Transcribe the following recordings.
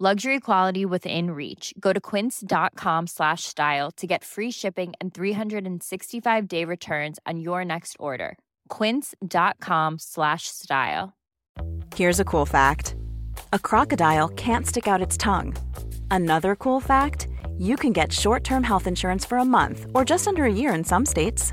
Luxury quality within reach. Go to quince.com slash style to get free shipping and 365-day returns on your next order. quince.com slash style. Here's a cool fact a crocodile can't stick out its tongue. Another cool fact you can get short term health insurance for a month or just under a year in some states.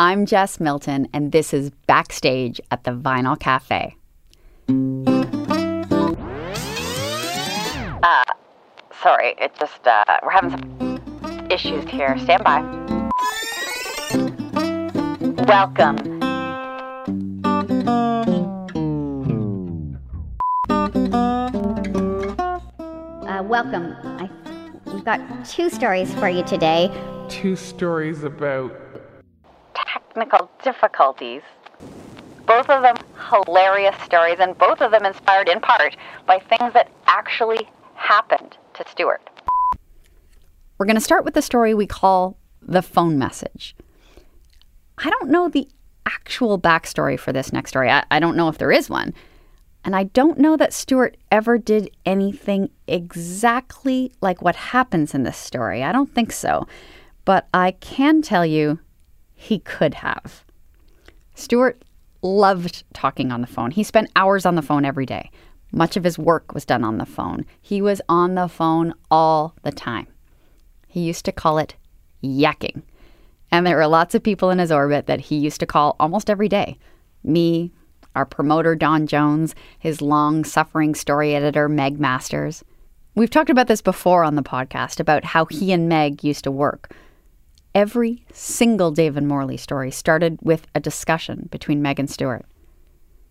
I'm Jess Milton, and this is Backstage at the Vinyl Cafe. Uh, sorry, it just, uh, we're having some issues here. Stand by. Welcome. Uh, welcome. I, we've got two stories for you today. Two stories about Technical difficulties. Both of them hilarious stories, and both of them inspired in part by things that actually happened to Stuart. We're going to start with the story we call the phone message. I don't know the actual backstory for this next story. I, I don't know if there is one. And I don't know that Stuart ever did anything exactly like what happens in this story. I don't think so. But I can tell you he could have. Stuart loved talking on the phone. He spent hours on the phone every day. Much of his work was done on the phone. He was on the phone all the time. He used to call it yakking. And there were lots of people in his orbit that he used to call almost every day. Me, our promoter, Don Jones, his long suffering story editor, Meg Masters. We've talked about this before on the podcast about how he and Meg used to work. Every single David Morley story started with a discussion between Meg and Stuart.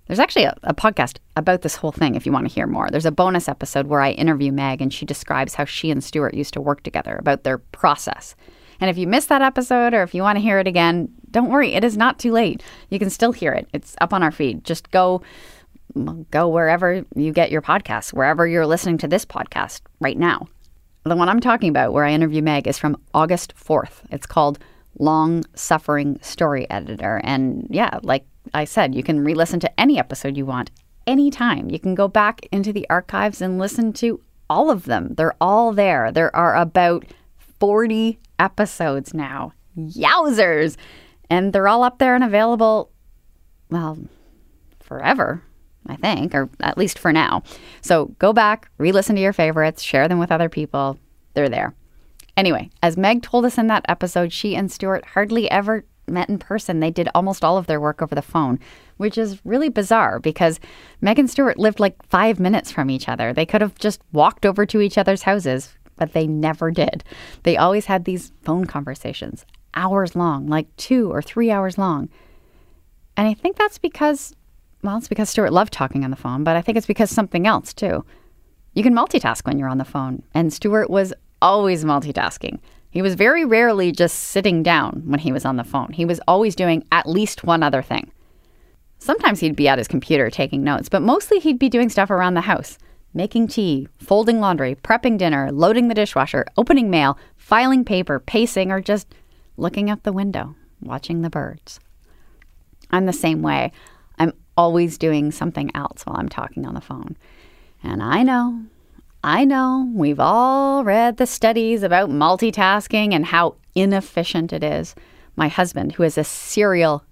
There's actually a, a, podcast about this whole thing if you want to hear more. There's a bonus episode where I interview Meg and she describes how she and Stuart used to work together about their process. And if you missed that episode or if you want to hear it again, don't worry, it is not too late. You can still hear it. It's up on our feed. Just go go wherever you get your podcasts, wherever you're listening to this podcast right now. The one I'm talking about, where I interview Meg, is from August 4th. It's called Long Suffering Story Editor. And yeah, like I said, you can re listen to any episode you want anytime. You can go back into the archives and listen to all of them. They're all there. There are about 40 episodes now. Yowzers! And they're all up there and available, well, forever. I think, or at least for now. So go back, re listen to your favorites, share them with other people. They're there. Anyway, as Meg told us in that episode, she and Stuart hardly ever met in person. They did almost all of their work over the phone, which is really bizarre because Meg and Stuart lived like five minutes from each other. They could have just walked over to each other's houses, but they never did. They always had these phone conversations, hours long, like two or three hours long. And I think that's because well, it's because Stuart loved talking on the phone, but I think it's because something else too. You can multitask when you're on the phone, and Stuart was always multitasking. He was very rarely just sitting down when he was on the phone. He was always doing at least one other thing. Sometimes he'd be at his computer taking notes, but mostly he'd be doing stuff around the house making tea, folding laundry, prepping dinner, loading the dishwasher, opening mail, filing paper, pacing, or just looking out the window, watching the birds. I'm the same way. Always doing something else while I'm talking on the phone. And I know, I know, we've all read the studies about multitasking and how inefficient it is. My husband, who is a serial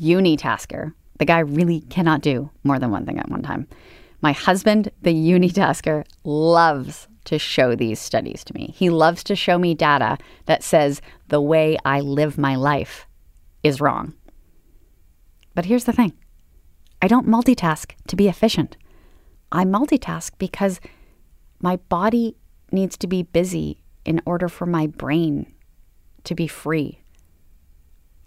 unitasker, the guy really cannot do more than one thing at one time. My husband, the unitasker, loves to show these studies to me. He loves to show me data that says the way I live my life is wrong. But here's the thing I don't multitask to be efficient. I multitask because my body needs to be busy in order for my brain to be free.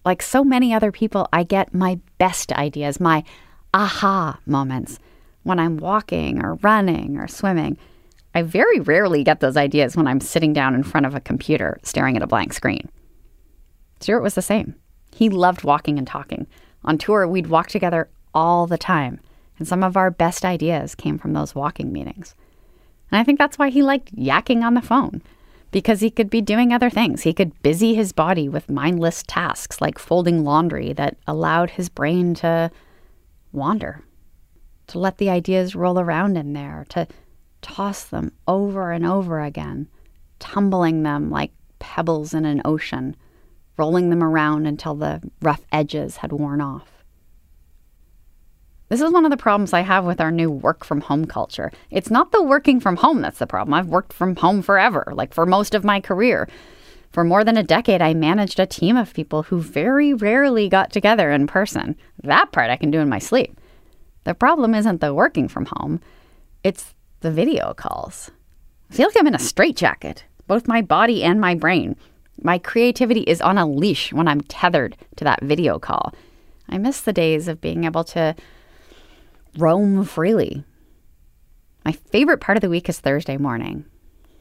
Like so many other people, I get my best ideas, my aha moments when I'm walking or running or swimming. I very rarely get those ideas when I'm sitting down in front of a computer staring at a blank screen. Stuart was the same. He loved walking and talking. On tour, we'd walk together all the time, and some of our best ideas came from those walking meetings. And I think that's why he liked yakking on the phone, because he could be doing other things. He could busy his body with mindless tasks like folding laundry that allowed his brain to wander, to let the ideas roll around in there, to toss them over and over again, tumbling them like pebbles in an ocean, rolling them around until the rough edges had worn off. This is one of the problems I have with our new work from home culture. It's not the working from home that's the problem. I've worked from home forever, like for most of my career. For more than a decade, I managed a team of people who very rarely got together in person. That part I can do in my sleep. The problem isn't the working from home, it's the video calls. I feel like I'm in a straitjacket, both my body and my brain. My creativity is on a leash when I'm tethered to that video call. I miss the days of being able to roam freely. My favorite part of the week is Thursday morning.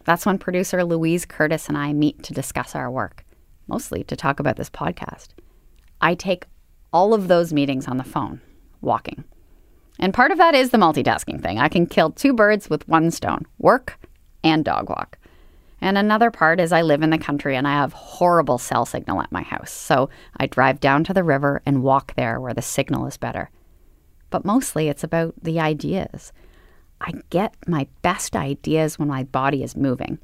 That's when producer Louise Curtis and I meet to discuss our work, mostly to talk about this podcast. I take all of those meetings on the phone, walking. And part of that is the multitasking thing. I can kill two birds with one stone work and dog walk. And another part is I live in the country and I have horrible cell signal at my house. So I drive down to the river and walk there where the signal is better. But mostly it's about the ideas. I get my best ideas when my body is moving.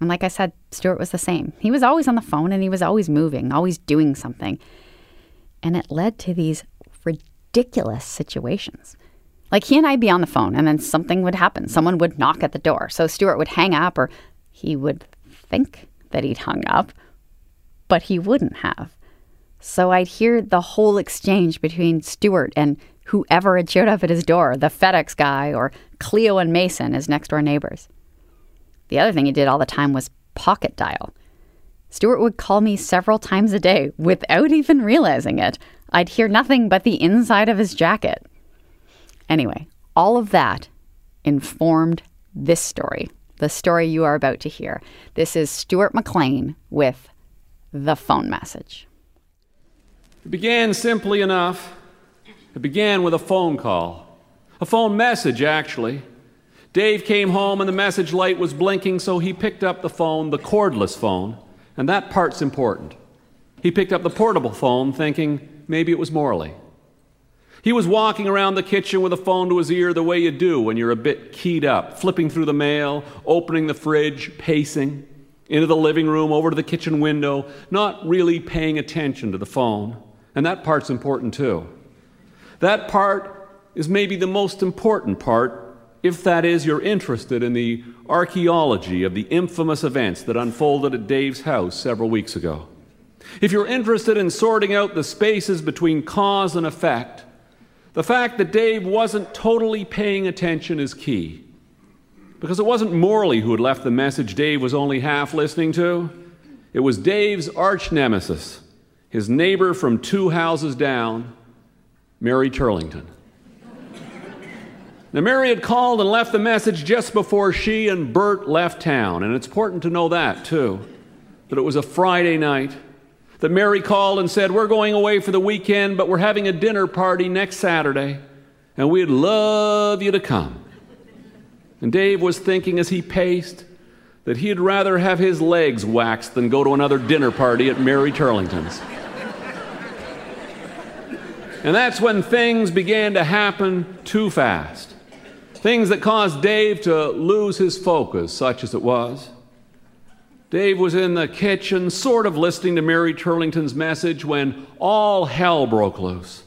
And like I said, Stuart was the same. He was always on the phone and he was always moving, always doing something. And it led to these ridiculous situations. Like he and I'd be on the phone and then something would happen. Someone would knock at the door. So Stuart would hang up or he would think that he'd hung up, but he wouldn't have. So I'd hear the whole exchange between Stuart and whoever had showed up at his door, the FedEx guy or Cleo and Mason, his next door neighbors. The other thing he did all the time was pocket dial. Stuart would call me several times a day without even realizing it. I'd hear nothing but the inside of his jacket. Anyway, all of that informed this story, the story you are about to hear. This is Stuart McLean with The Phone Message. It began simply enough. It began with a phone call, a phone message, actually. Dave came home and the message light was blinking, so he picked up the phone, the cordless phone, and that part's important. He picked up the portable phone thinking, Maybe it was Morley. He was walking around the kitchen with a phone to his ear the way you do when you're a bit keyed up, flipping through the mail, opening the fridge, pacing into the living room, over to the kitchen window, not really paying attention to the phone. And that part's important too. That part is maybe the most important part if that is you're interested in the archaeology of the infamous events that unfolded at Dave's house several weeks ago. If you're interested in sorting out the spaces between cause and effect, the fact that Dave wasn't totally paying attention is key. Because it wasn't Morley who had left the message Dave was only half listening to. It was Dave's arch nemesis, his neighbor from two houses down, Mary Turlington. Now, Mary had called and left the message just before she and Bert left town, and it's important to know that, too, that it was a Friday night that Mary called and said, We're going away for the weekend, but we're having a dinner party next Saturday, and we'd love you to come. And Dave was thinking as he paced that he'd rather have his legs waxed than go to another dinner party at Mary Turlington's. And that's when things began to happen too fast. Things that caused Dave to lose his focus, such as it was. Dave was in the kitchen, sort of listening to Mary Turlington's message, when all hell broke loose.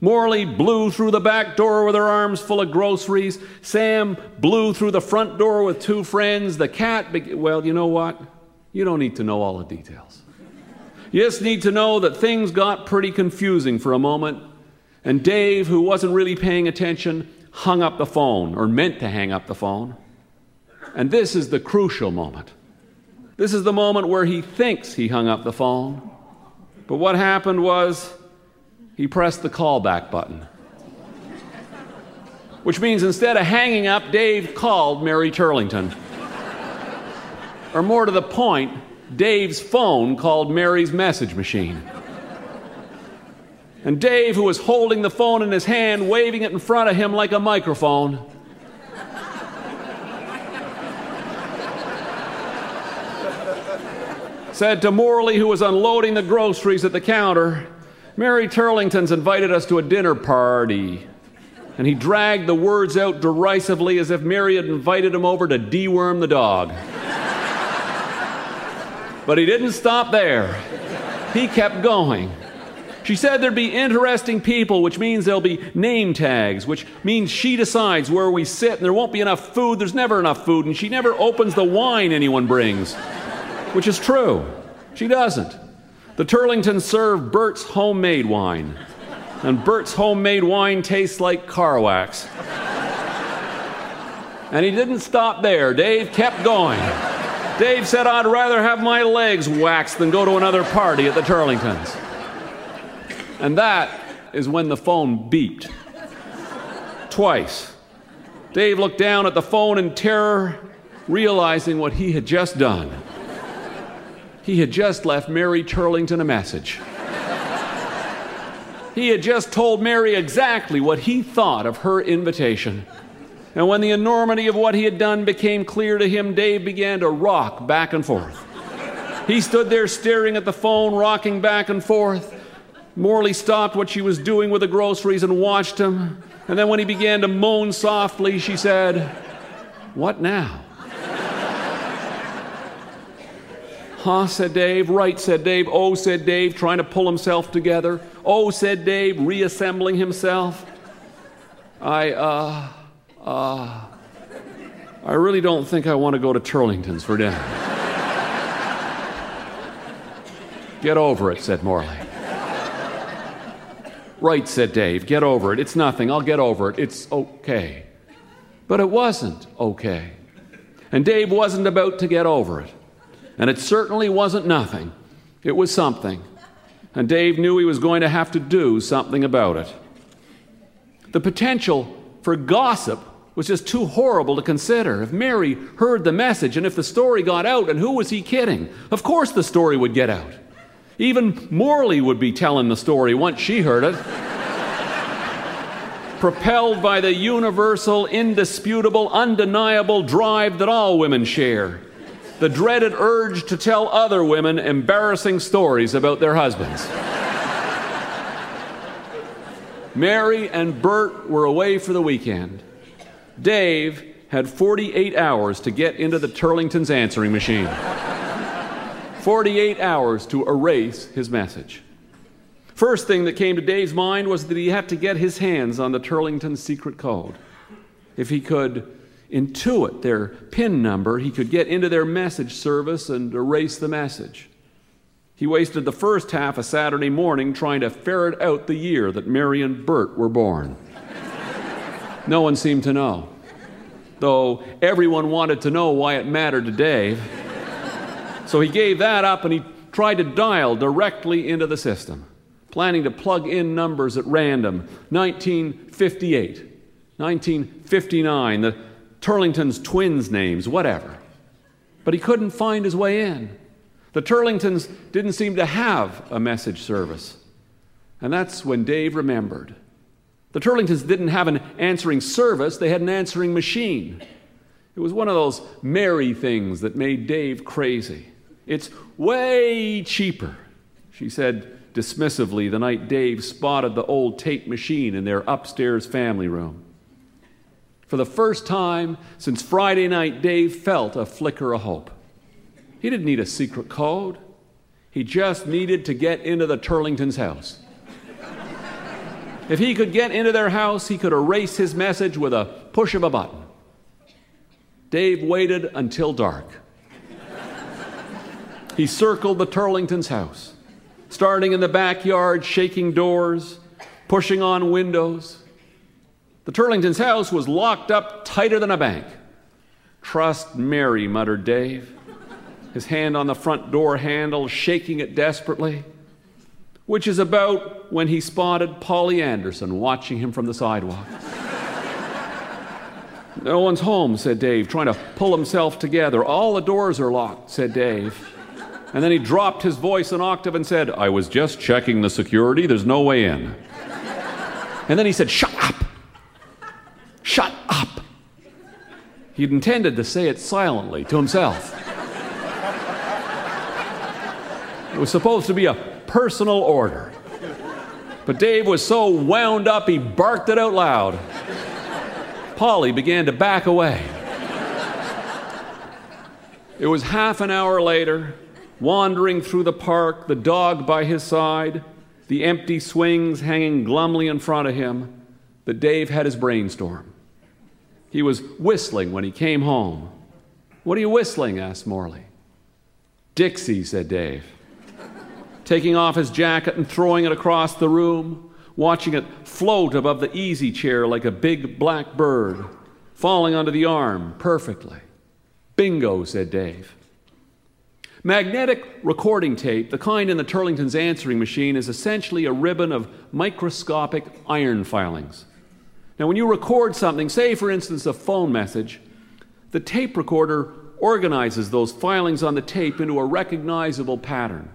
Morley blew through the back door with her arms full of groceries. Sam blew through the front door with two friends. The cat, be- well, you know what? You don't need to know all the details. You just need to know that things got pretty confusing for a moment and Dave, who wasn't really paying attention, hung up the phone, or meant to hang up the phone. And this is the crucial moment. This is the moment where he thinks he hung up the phone. But what happened was he pressed the callback button. Which means instead of hanging up, Dave called Mary Turlington. or more to the point, Dave's phone called Mary's message machine. And Dave, who was holding the phone in his hand, waving it in front of him like a microphone, said to Morley, who was unloading the groceries at the counter, Mary Turlington's invited us to a dinner party. And he dragged the words out derisively as if Mary had invited him over to deworm the dog. but he didn't stop there, he kept going. She said there'd be interesting people, which means there'll be name tags, which means she decides where we sit, and there won't be enough food. There's never enough food, and she never opens the wine anyone brings, which is true. She doesn't. The Turlingtons serve Bert's homemade wine, and Bert's homemade wine tastes like car wax. And he didn't stop there. Dave kept going. Dave said, I'd rather have my legs waxed than go to another party at the Turlingtons. And that is when the phone beeped. Twice. Dave looked down at the phone in terror, realizing what he had just done. He had just left Mary Turlington a message. He had just told Mary exactly what he thought of her invitation. And when the enormity of what he had done became clear to him, Dave began to rock back and forth. He stood there staring at the phone, rocking back and forth. Morley stopped what she was doing with the groceries and watched him. And then when he began to moan softly, she said, What now? huh, said Dave. Right, said Dave. Oh, said Dave, trying to pull himself together. Oh, said Dave, reassembling himself. I, uh, uh, I really don't think I want to go to Turlington's for dinner. Get over it, said Morley. Right, said Dave. Get over it. It's nothing. I'll get over it. It's okay. But it wasn't okay. And Dave wasn't about to get over it. And it certainly wasn't nothing. It was something. And Dave knew he was going to have to do something about it. The potential for gossip was just too horrible to consider. If Mary heard the message and if the story got out, and who was he kidding? Of course the story would get out. Even Morley would be telling the story once she heard it. Propelled by the universal, indisputable, undeniable drive that all women share the dreaded urge to tell other women embarrassing stories about their husbands. Mary and Bert were away for the weekend. Dave had 48 hours to get into the Turlington's answering machine. 48 hours to erase his message. First thing that came to Dave's mind was that he had to get his hands on the Turlington secret code. If he could intuit their PIN number, he could get into their message service and erase the message. He wasted the first half of Saturday morning trying to ferret out the year that Mary and Bert were born. no one seemed to know, though everyone wanted to know why it mattered to Dave. So he gave that up and he tried to dial directly into the system, planning to plug in numbers at random 1958, 1959, the Turlington's twins' names, whatever. But he couldn't find his way in. The Turlingtons didn't seem to have a message service. And that's when Dave remembered. The Turlingtons didn't have an answering service, they had an answering machine. It was one of those Mary things that made Dave crazy. It's way cheaper, she said dismissively the night Dave spotted the old tape machine in their upstairs family room. For the first time since Friday night, Dave felt a flicker of hope. He didn't need a secret code, he just needed to get into the Turlington's house. If he could get into their house, he could erase his message with a push of a button. Dave waited until dark. He circled the Turlington's house, starting in the backyard, shaking doors, pushing on windows. The Turlington's house was locked up tighter than a bank. Trust Mary, muttered Dave, his hand on the front door handle, shaking it desperately which is about when he spotted Polly Anderson watching him from the sidewalk. no one's home, said Dave, trying to pull himself together. All the doors are locked, said Dave. And then he dropped his voice an octave and said, I was just checking the security. There's no way in. And then he said, Shut up! Shut up! He'd intended to say it silently to himself. It was supposed to be a personal order. But Dave was so wound up, he barked it out loud. Polly began to back away. It was half an hour later, wandering through the park, the dog by his side, the empty swings hanging glumly in front of him, that Dave had his brainstorm. He was whistling when he came home. What are you whistling? asked Morley. Dixie, said Dave taking off his jacket and throwing it across the room, watching it float above the easy chair like a big black bird, falling onto the arm perfectly. Bingo, said Dave. Magnetic recording tape, the kind in the Turlington's answering machine, is essentially a ribbon of microscopic iron filings. Now, when you record something, say for instance a phone message, the tape recorder organizes those filings on the tape into a recognizable pattern.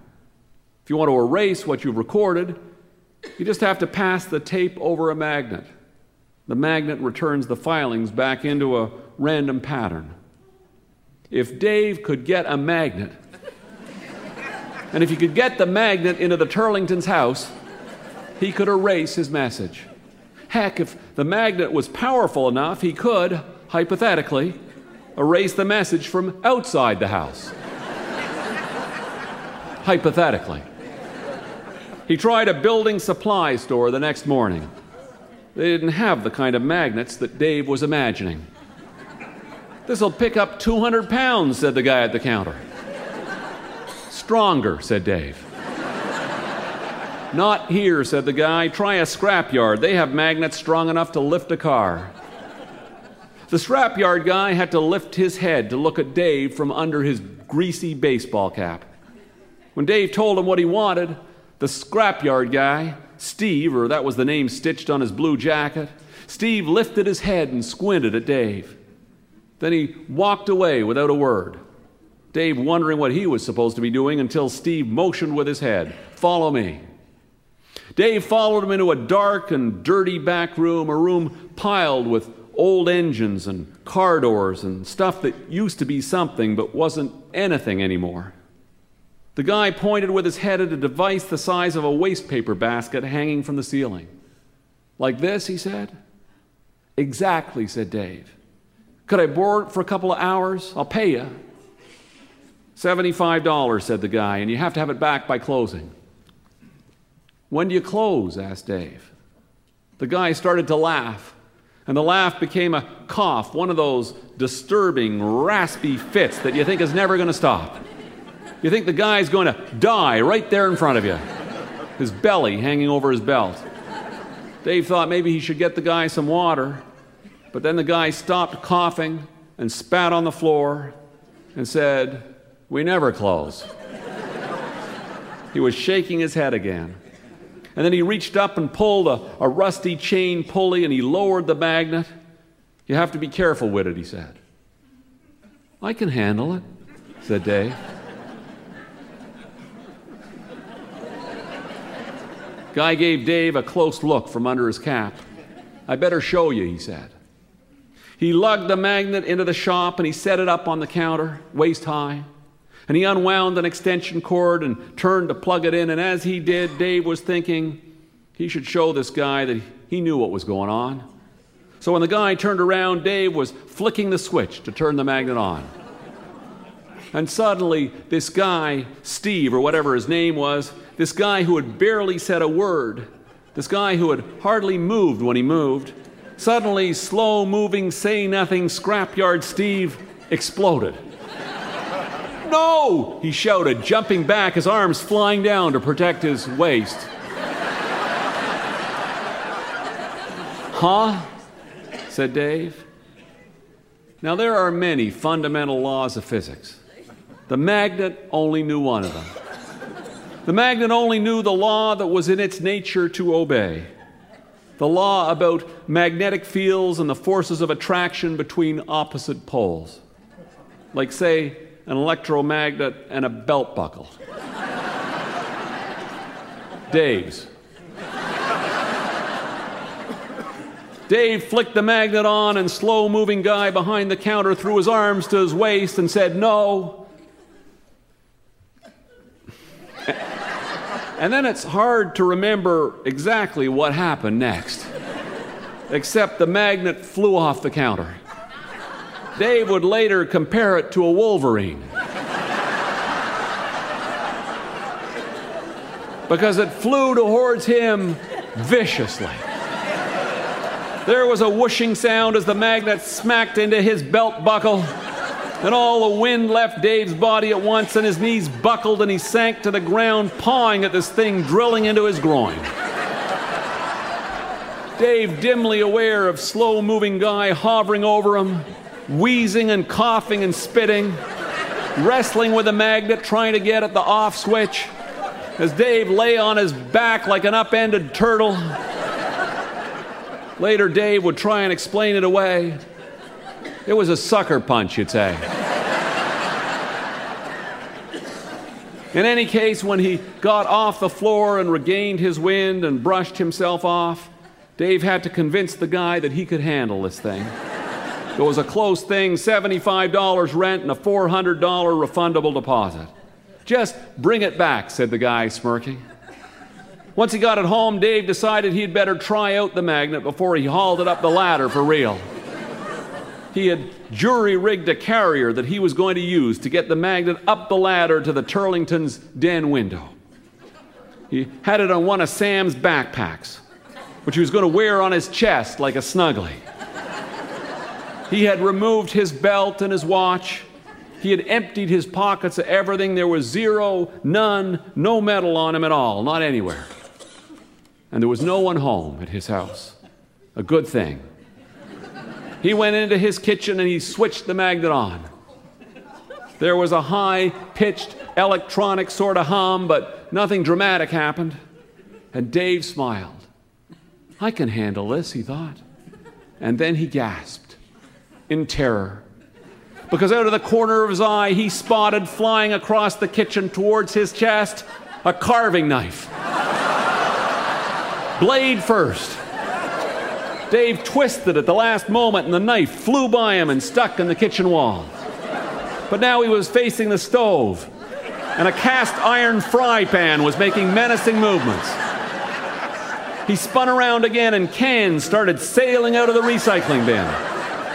If you want to erase what you've recorded, you just have to pass the tape over a magnet. The magnet returns the filings back into a random pattern. If Dave could get a magnet, and if he could get the magnet into the Turlington's house, he could erase his message. Heck, if the magnet was powerful enough, he could, hypothetically, erase the message from outside the house. hypothetically. He tried a building supply store the next morning. They didn't have the kind of magnets that Dave was imagining. This'll pick up 200 pounds, said the guy at the counter. Stronger, said Dave. Not here, said the guy. Try a scrapyard. They have magnets strong enough to lift a car. The scrapyard guy had to lift his head to look at Dave from under his greasy baseball cap. When Dave told him what he wanted, the scrapyard guy, Steve, or that was the name stitched on his blue jacket, Steve lifted his head and squinted at Dave. Then he walked away without a word. Dave wondering what he was supposed to be doing until Steve motioned with his head, Follow me. Dave followed him into a dark and dirty back room, a room piled with old engines and car doors and stuff that used to be something but wasn't anything anymore. The guy pointed with his head at a device the size of a wastepaper basket hanging from the ceiling. Like this, he said. Exactly, said Dave. Could I borrow it for a couple of hours? I'll pay you. $75, said the guy, and you have to have it back by closing. When do you close? asked Dave. The guy started to laugh, and the laugh became a cough, one of those disturbing, raspy fits that you think is never going to stop. You think the guy's going to die right there in front of you, his belly hanging over his belt. Dave thought maybe he should get the guy some water, but then the guy stopped coughing and spat on the floor and said, We never close. he was shaking his head again. And then he reached up and pulled a, a rusty chain pulley and he lowered the magnet. You have to be careful with it, he said. I can handle it, said Dave. Guy gave Dave a close look from under his cap. I better show you, he said. He lugged the magnet into the shop and he set it up on the counter, waist high. And he unwound an extension cord and turned to plug it in. And as he did, Dave was thinking he should show this guy that he knew what was going on. So when the guy turned around, Dave was flicking the switch to turn the magnet on. And suddenly, this guy, Steve, or whatever his name was, this guy who had barely said a word, this guy who had hardly moved when he moved, suddenly, slow moving, say nothing, scrapyard Steve exploded. No! He shouted, jumping back, his arms flying down to protect his waist. huh? said Dave. Now, there are many fundamental laws of physics. The magnet only knew one of them. The magnet only knew the law that was in its nature to obey the law about magnetic fields and the forces of attraction between opposite poles, like, say, an electromagnet and a belt buckle. Dave's. Dave flicked the magnet on, and slow moving guy behind the counter threw his arms to his waist and said, No. and then it's hard to remember exactly what happened next, except the magnet flew off the counter. Dave would later compare it to a wolverine. because it flew towards him viciously. There was a whooshing sound as the magnet smacked into his belt buckle. And all the wind left Dave's body at once, and his knees buckled, and he sank to the ground, pawing at this thing drilling into his groin. Dave, dimly aware of slow moving guy hovering over him, wheezing and coughing and spitting, wrestling with a magnet, trying to get at the off switch, as Dave lay on his back like an upended turtle. Later, Dave would try and explain it away. It was a sucker punch, you'd say. In any case, when he got off the floor and regained his wind and brushed himself off, Dave had to convince the guy that he could handle this thing. It was a close thing $75 rent and a $400 refundable deposit. Just bring it back, said the guy, smirking. Once he got it home, Dave decided he'd better try out the magnet before he hauled it up the ladder for real. He had jury rigged a carrier that he was going to use to get the magnet up the ladder to the Turlington's den window. He had it on one of Sam's backpacks, which he was going to wear on his chest like a snuggly. He had removed his belt and his watch. He had emptied his pockets of everything. There was zero, none, no metal on him at all, not anywhere and there was no one home at his house. A good thing. He went into his kitchen and he switched the magnet on. There was a high pitched electronic sort of hum, but nothing dramatic happened. And Dave smiled. I can handle this, he thought. And then he gasped in terror. Because out of the corner of his eye, he spotted flying across the kitchen towards his chest a carving knife blade first. Dave twisted at the last moment, and the knife flew by him and stuck in the kitchen wall. But now he was facing the stove, and a cast iron fry pan was making menacing movements. He spun around again, and cans started sailing out of the recycling bin.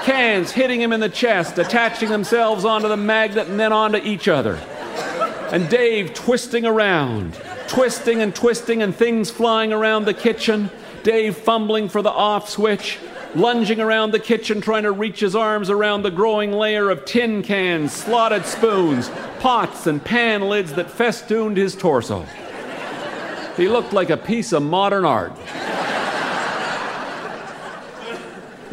Cans hitting him in the chest, attaching themselves onto the magnet and then onto each other. And Dave twisting around, twisting and twisting, and things flying around the kitchen. Dave fumbling for the off switch, lunging around the kitchen, trying to reach his arms around the growing layer of tin cans, slotted spoons, pots, and pan lids that festooned his torso. He looked like a piece of modern art.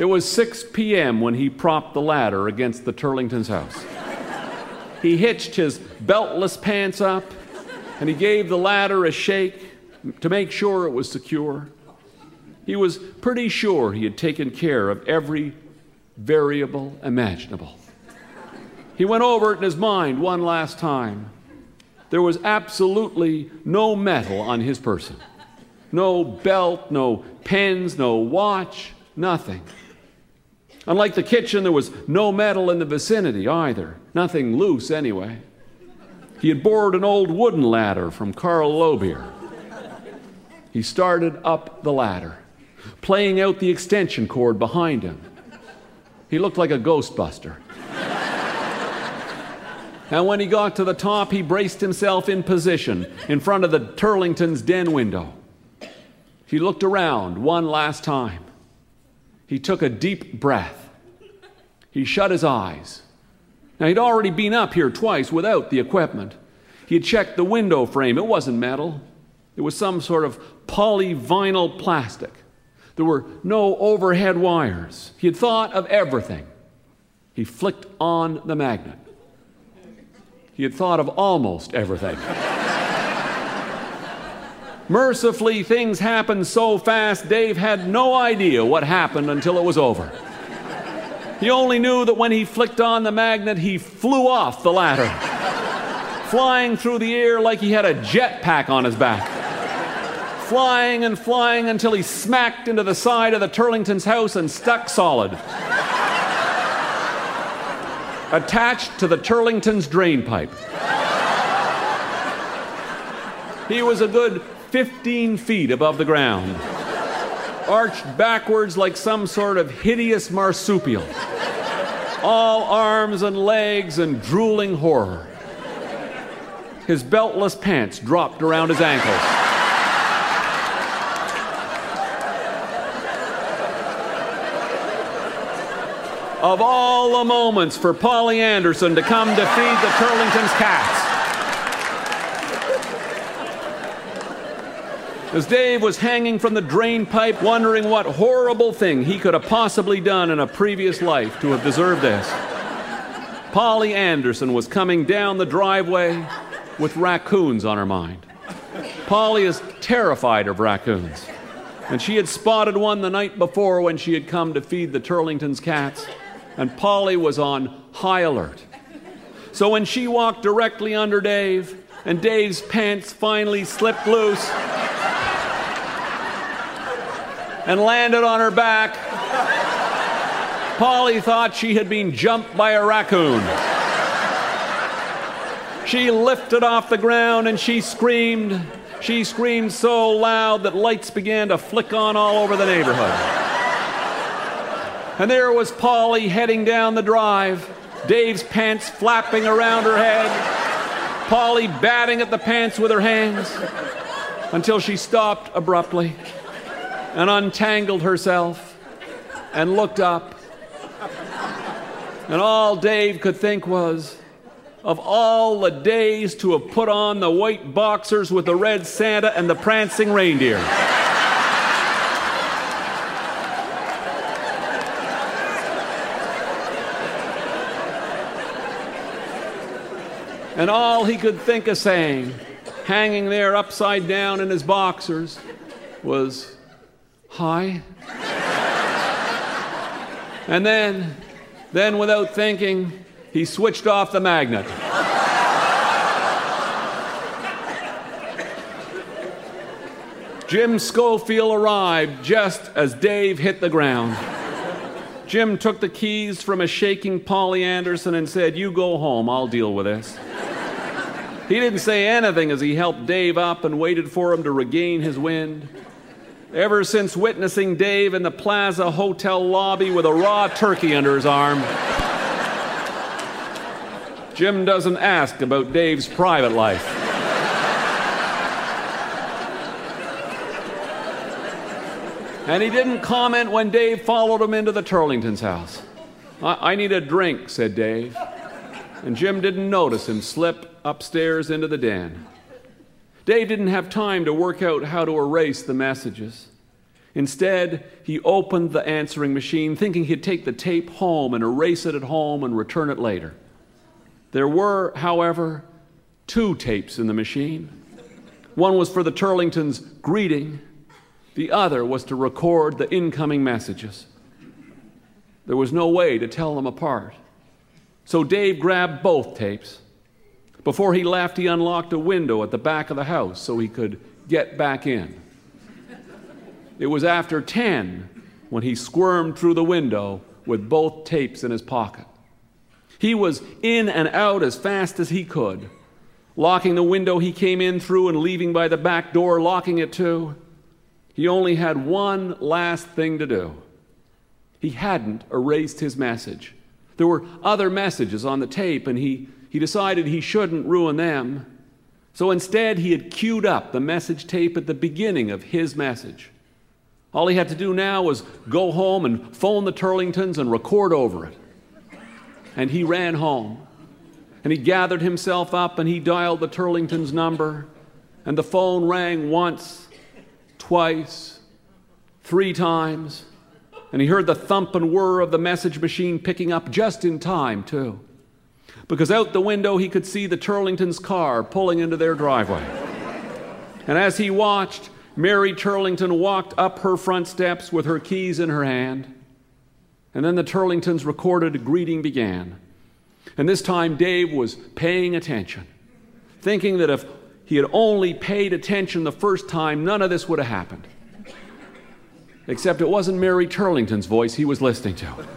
It was 6 p.m. when he propped the ladder against the Turlington's house. He hitched his beltless pants up and he gave the ladder a shake to make sure it was secure. He was pretty sure he had taken care of every variable imaginable. He went over it in his mind one last time. There was absolutely no metal on his person no belt, no pens, no watch, nothing. Unlike the kitchen, there was no metal in the vicinity either, nothing loose anyway. He had borrowed an old wooden ladder from Carl Lowbeer. He started up the ladder, playing out the extension cord behind him. He looked like a ghostbuster. and when he got to the top, he braced himself in position in front of the Turlington's den window. He looked around one last time. He took a deep breath. He shut his eyes now, he'd already been up here twice without the equipment. He had checked the window frame. It wasn't metal, it was some sort of polyvinyl plastic. There were no overhead wires. He had thought of everything. He flicked on the magnet. He had thought of almost everything. Mercifully, things happened so fast, Dave had no idea what happened until it was over. He only knew that when he flicked on the magnet, he flew off the ladder, flying through the air like he had a jetpack on his back. Flying and flying until he smacked into the side of the Turlington's house and stuck solid. Attached to the Turlington's drain pipe. He was a good 15 feet above the ground, arched backwards like some sort of hideous marsupial all arms and legs and drooling horror. His beltless pants dropped around his ankles. Of all the moments for Polly Anderson to come to feed the Turlington's cats. As Dave was hanging from the drain pipe, wondering what horrible thing he could have possibly done in a previous life to have deserved this, Polly Anderson was coming down the driveway with raccoons on her mind. Polly is terrified of raccoons, and she had spotted one the night before when she had come to feed the Turlington's cats, and Polly was on high alert. So when she walked directly under Dave, and Dave's pants finally slipped loose, and landed on her back. Polly thought she had been jumped by a raccoon. She lifted off the ground and she screamed. She screamed so loud that lights began to flick on all over the neighborhood. And there was Polly heading down the drive, Dave's pants flapping around her head, Polly batting at the pants with her hands until she stopped abruptly and untangled herself and looked up. And all Dave could think was, of all the days to have put on the white boxers with the red Santa and the prancing reindeer. And all he could think of saying, hanging there upside down in his boxers, was, Hi. and then, then without thinking, he switched off the magnet. Jim Scoffield arrived just as Dave hit the ground. Jim took the keys from a shaking Polly Anderson and said, You go home, I'll deal with this. He didn't say anything as he helped Dave up and waited for him to regain his wind ever since witnessing Dave in the Plaza Hotel lobby with a raw turkey under his arm. Jim doesn't ask about Dave's private life. And he didn't comment when Dave followed him into the Turlington's house. I, I need a drink, said Dave. And Jim didn't notice him slip upstairs into the den. Dave didn't have time to work out how to erase the messages. Instead, he opened the answering machine, thinking he'd take the tape home and erase it at home and return it later. There were, however, two tapes in the machine. One was for the Turlingtons' greeting, the other was to record the incoming messages. There was no way to tell them apart. So Dave grabbed both tapes. Before he left, he unlocked a window at the back of the house so he could get back in. It was after 10 when he squirmed through the window with both tapes in his pocket. He was in and out as fast as he could, locking the window he came in through and leaving by the back door, locking it too. He only had one last thing to do. He hadn't erased his message. There were other messages on the tape, and he, he decided he shouldn't ruin them. So instead, he had queued up the message tape at the beginning of his message. All he had to do now was go home and phone the Turlingtons and record over it. And he ran home. And he gathered himself up and he dialed the Turlingtons' number. And the phone rang once, twice, three times. And he heard the thump and whir of the message machine picking up just in time, too. Because out the window he could see the Turlingtons' car pulling into their driveway. And as he watched, Mary Turlington walked up her front steps with her keys in her hand. And then the Turlingtons' recorded greeting began. And this time Dave was paying attention, thinking that if he had only paid attention the first time, none of this would have happened. Except it wasn't Mary Turlington's voice he was listening to,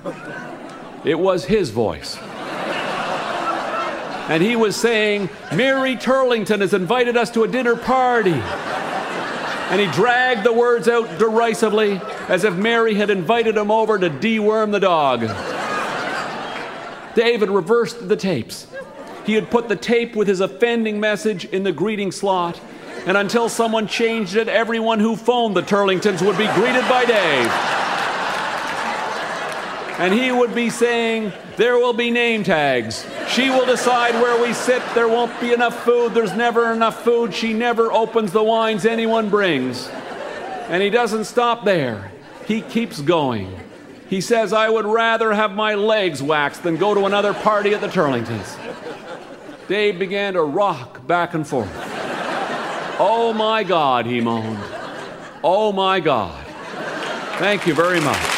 it was his voice. And he was saying, Mary Turlington has invited us to a dinner party. And he dragged the words out derisively as if Mary had invited him over to deworm the dog. David reversed the tapes. He had put the tape with his offending message in the greeting slot, and until someone changed it, everyone who phoned the Turlingtons would be greeted by Dave. And he would be saying, There will be name tags. She will decide where we sit. There won't be enough food. There's never enough food. She never opens the wines anyone brings. And he doesn't stop there, he keeps going. He says, I would rather have my legs waxed than go to another party at the Turlingtons. Dave began to rock back and forth. Oh my God, he moaned. Oh my God. Thank you very much.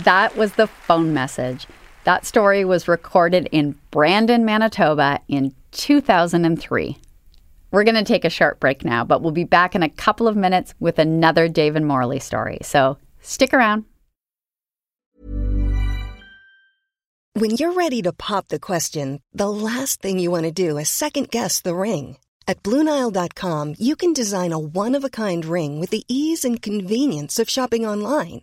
That was the phone message. That story was recorded in Brandon, Manitoba in 2003. We're going to take a short break now, but we'll be back in a couple of minutes with another Dave and Morley story. So stick around. When you're ready to pop the question, the last thing you want to do is second guess the ring. At Bluenile.com, you can design a one of a kind ring with the ease and convenience of shopping online.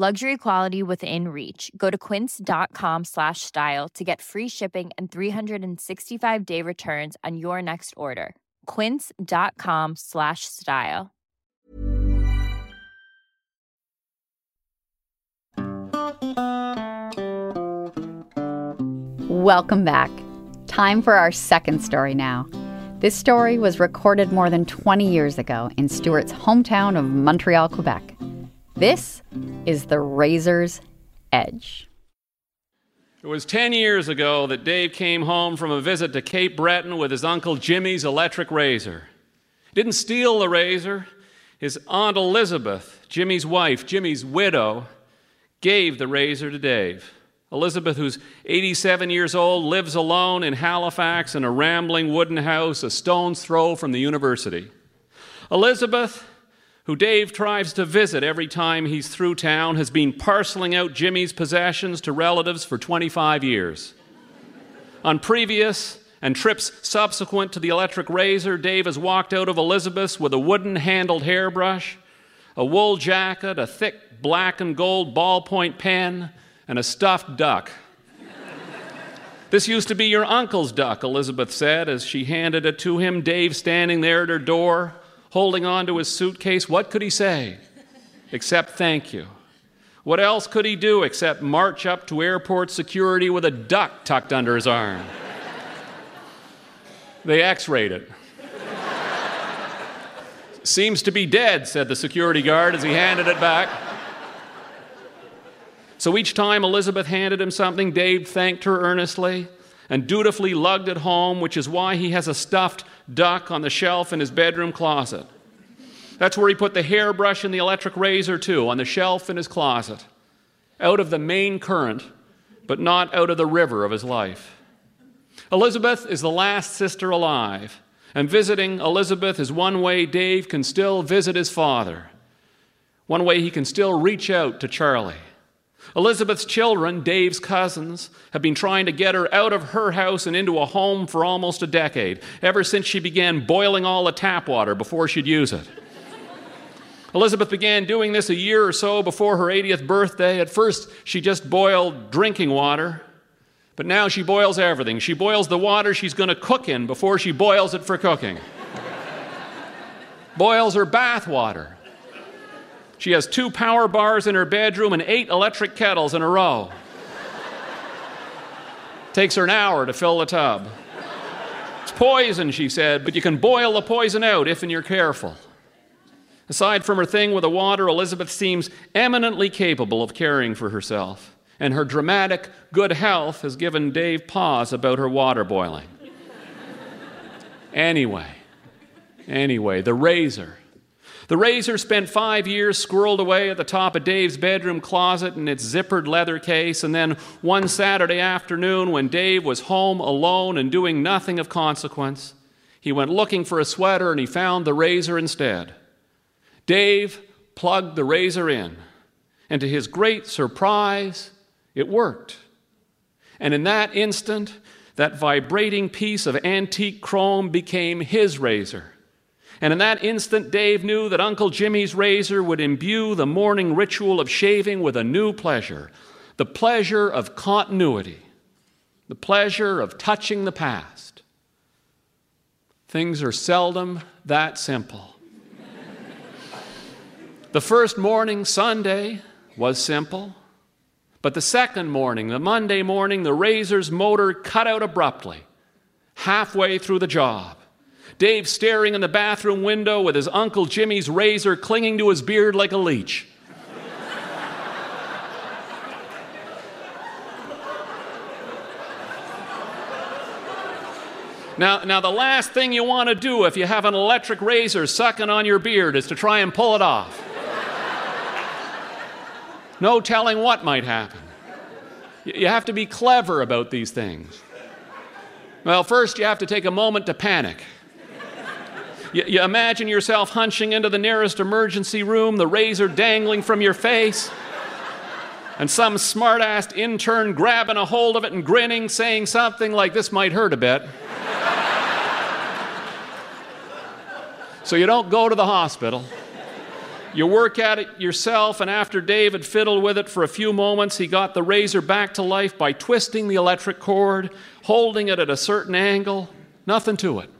Luxury quality within reach. Go to quince.com slash style to get free shipping and 365 day returns on your next order. Quince.com slash style. Welcome back. Time for our second story now. This story was recorded more than 20 years ago in Stuart's hometown of Montreal, Quebec. This is the Razor's Edge. It was 10 years ago that Dave came home from a visit to Cape Breton with his uncle Jimmy's electric razor. He didn't steal the razor. His Aunt Elizabeth, Jimmy's wife, Jimmy's widow, gave the razor to Dave. Elizabeth, who's 87 years old, lives alone in Halifax in a rambling wooden house a stone's throw from the university. Elizabeth, who Dave tries to visit every time he's through town, has been parceling out Jimmy's possessions to relatives for 25 years. On previous and trips subsequent to the electric razor, Dave has walked out of Elizabeth's with a wooden handled hairbrush, a wool jacket, a thick black and gold ballpoint pen, and a stuffed duck. This used to be your uncle's duck, Elizabeth said as she handed it to him. Dave standing there at her door, holding on to his suitcase. What could he say except thank you? What else could he do except march up to airport security with a duck tucked under his arm? They x rayed it. Seems to be dead, said the security guard as he handed it back. So each time Elizabeth handed him something, Dave thanked her earnestly and dutifully lugged it home, which is why he has a stuffed duck on the shelf in his bedroom closet. That's where he put the hairbrush and the electric razor, too, on the shelf in his closet, out of the main current, but not out of the river of his life. Elizabeth is the last sister alive, and visiting Elizabeth is one way Dave can still visit his father, one way he can still reach out to Charlie. Elizabeth's children, Dave's cousins, have been trying to get her out of her house and into a home for almost a decade, ever since she began boiling all the tap water before she'd use it. Elizabeth began doing this a year or so before her 80th birthday. At first, she just boiled drinking water, but now she boils everything. She boils the water she's going to cook in before she boils it for cooking. boils her bath water. She has two power bars in her bedroom and eight electric kettles in a row. Takes her an hour to fill the tub. It's poison, she said, but you can boil the poison out if and you're careful. Aside from her thing with the water, Elizabeth seems eminently capable of caring for herself, and her dramatic good health has given Dave pause about her water boiling. anyway, anyway, the razor. The razor spent five years squirreled away at the top of Dave's bedroom closet in its zippered leather case, and then one Saturday afternoon, when Dave was home alone and doing nothing of consequence, he went looking for a sweater and he found the razor instead. Dave plugged the razor in, and to his great surprise, it worked. And in that instant, that vibrating piece of antique chrome became his razor. And in that instant, Dave knew that Uncle Jimmy's razor would imbue the morning ritual of shaving with a new pleasure the pleasure of continuity, the pleasure of touching the past. Things are seldom that simple. the first morning, Sunday, was simple. But the second morning, the Monday morning, the razor's motor cut out abruptly, halfway through the job. Dave staring in the bathroom window with his Uncle Jimmy's razor clinging to his beard like a leech. Now, now, the last thing you want to do if you have an electric razor sucking on your beard is to try and pull it off. no telling what might happen. You have to be clever about these things. Well, first, you have to take a moment to panic. You, you imagine yourself hunching into the nearest emergency room, the razor dangling from your face, and some smart-assed intern grabbing a hold of it and grinning, saying something like, This might hurt a bit. so you don't go to the hospital. You work at it yourself, and after David fiddled with it for a few moments, he got the razor back to life by twisting the electric cord, holding it at a certain angle. Nothing to it.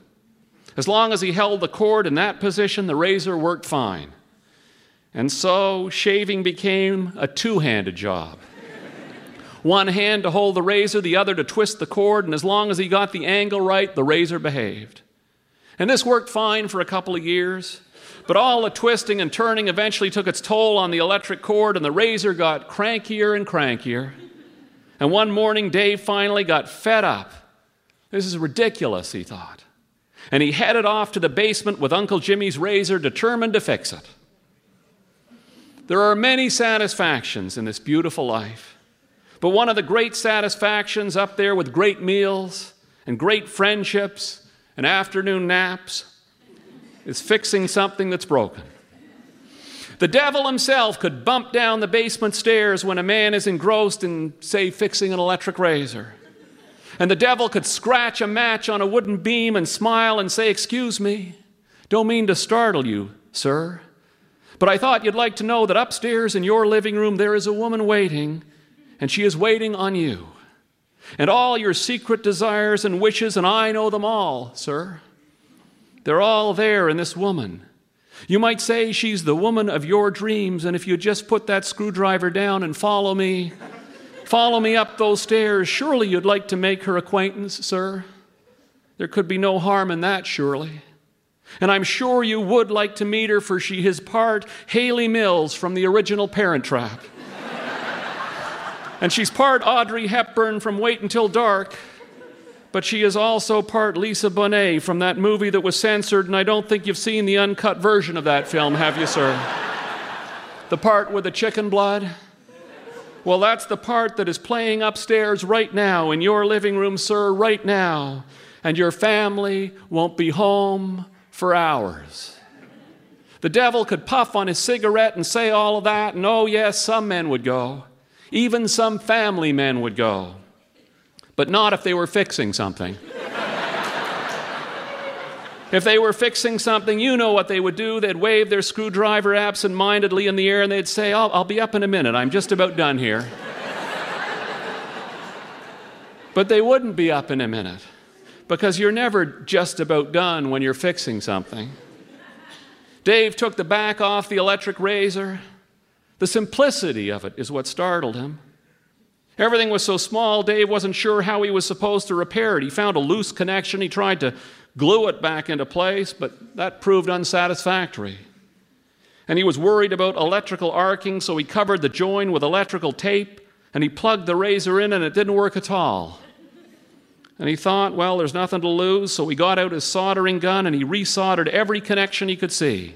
As long as he held the cord in that position, the razor worked fine. And so shaving became a two handed job. One hand to hold the razor, the other to twist the cord, and as long as he got the angle right, the razor behaved. And this worked fine for a couple of years, but all the twisting and turning eventually took its toll on the electric cord, and the razor got crankier and crankier. And one morning, Dave finally got fed up. This is ridiculous, he thought and he headed off to the basement with Uncle Jimmy's razor, determined to fix it. There are many satisfactions in this beautiful life, but one of the great satisfactions up there with great meals and great friendships and afternoon naps is fixing something that's broken. The devil himself could bump down the basement stairs when a man is engrossed in, say, fixing an electric razor. And the devil could scratch a match on a wooden beam and smile and say, Excuse me, don't mean to startle you, sir. But I thought you'd like to know that upstairs in your living room there is a woman waiting, and she is waiting on you. And all your secret desires and wishes, and I know them all, sir. They're all there in this woman. You might say she's the woman of your dreams, and if you just put that screwdriver down and follow me, follow me up those stairs, surely you'd like to make her acquaintance, sir. There could be no harm in that, surely. And I'm sure you would like to meet her, for she is part Hayley Mills from the original Parent Trap. and she's part Audrey Hepburn from Wait Until Dark. But she is also part Lisa Bonet from that movie that was censored, and I don't think you've seen the uncut version of that film, have you, sir? the part with the chicken blood? Well, that's the part that is playing upstairs right now in your living room, sir, right now. And your family won't be home for hours. The devil could puff on his cigarette and say all of that, and oh, yes, some men would go. Even some family men would go. But not if they were fixing something. If they were fixing something, you know what they would do. They'd wave their screwdriver absent mindedly in the air and they'd say, I'll, I'll be up in a minute. I'm just about done here. but they wouldn't be up in a minute because you're never just about done when you're fixing something. Dave took the back off the electric razor. The simplicity of it is what startled him. Everything was so small, Dave wasn't sure how he was supposed to repair it. He found a loose connection. He tried to glue it back into place, but that proved unsatisfactory. And he was worried about electrical arcing, so he covered the join with electrical tape and he plugged the razor in, and it didn't work at all. And he thought, well, there's nothing to lose, so he got out his soldering gun and he resoldered every connection he could see.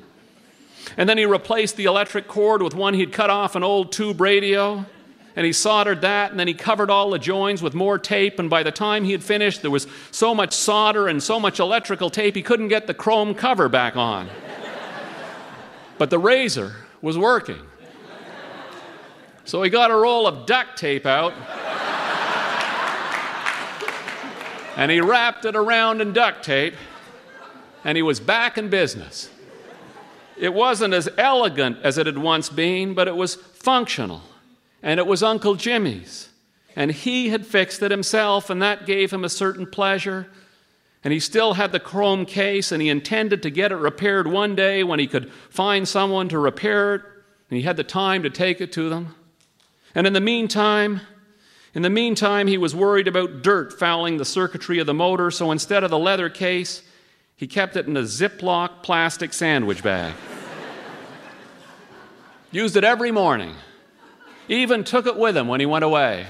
And then he replaced the electric cord with one he'd cut off an old tube radio. And he soldered that, and then he covered all the joins with more tape. And by the time he had finished, there was so much solder and so much electrical tape, he couldn't get the chrome cover back on. but the razor was working. So he got a roll of duct tape out. And he wrapped it around in duct tape, and he was back in business. It wasn't as elegant as it had once been, but it was functional. And it was Uncle Jimmy's. And he had fixed it himself, and that gave him a certain pleasure. And he still had the chrome case, and he intended to get it repaired one day when he could find someone to repair it, and he had the time to take it to them. And in the meantime, in the meantime, he was worried about dirt fouling the circuitry of the motor, so instead of the leather case, he kept it in a Ziploc plastic sandwich bag. Used it every morning. Even took it with him when he went away.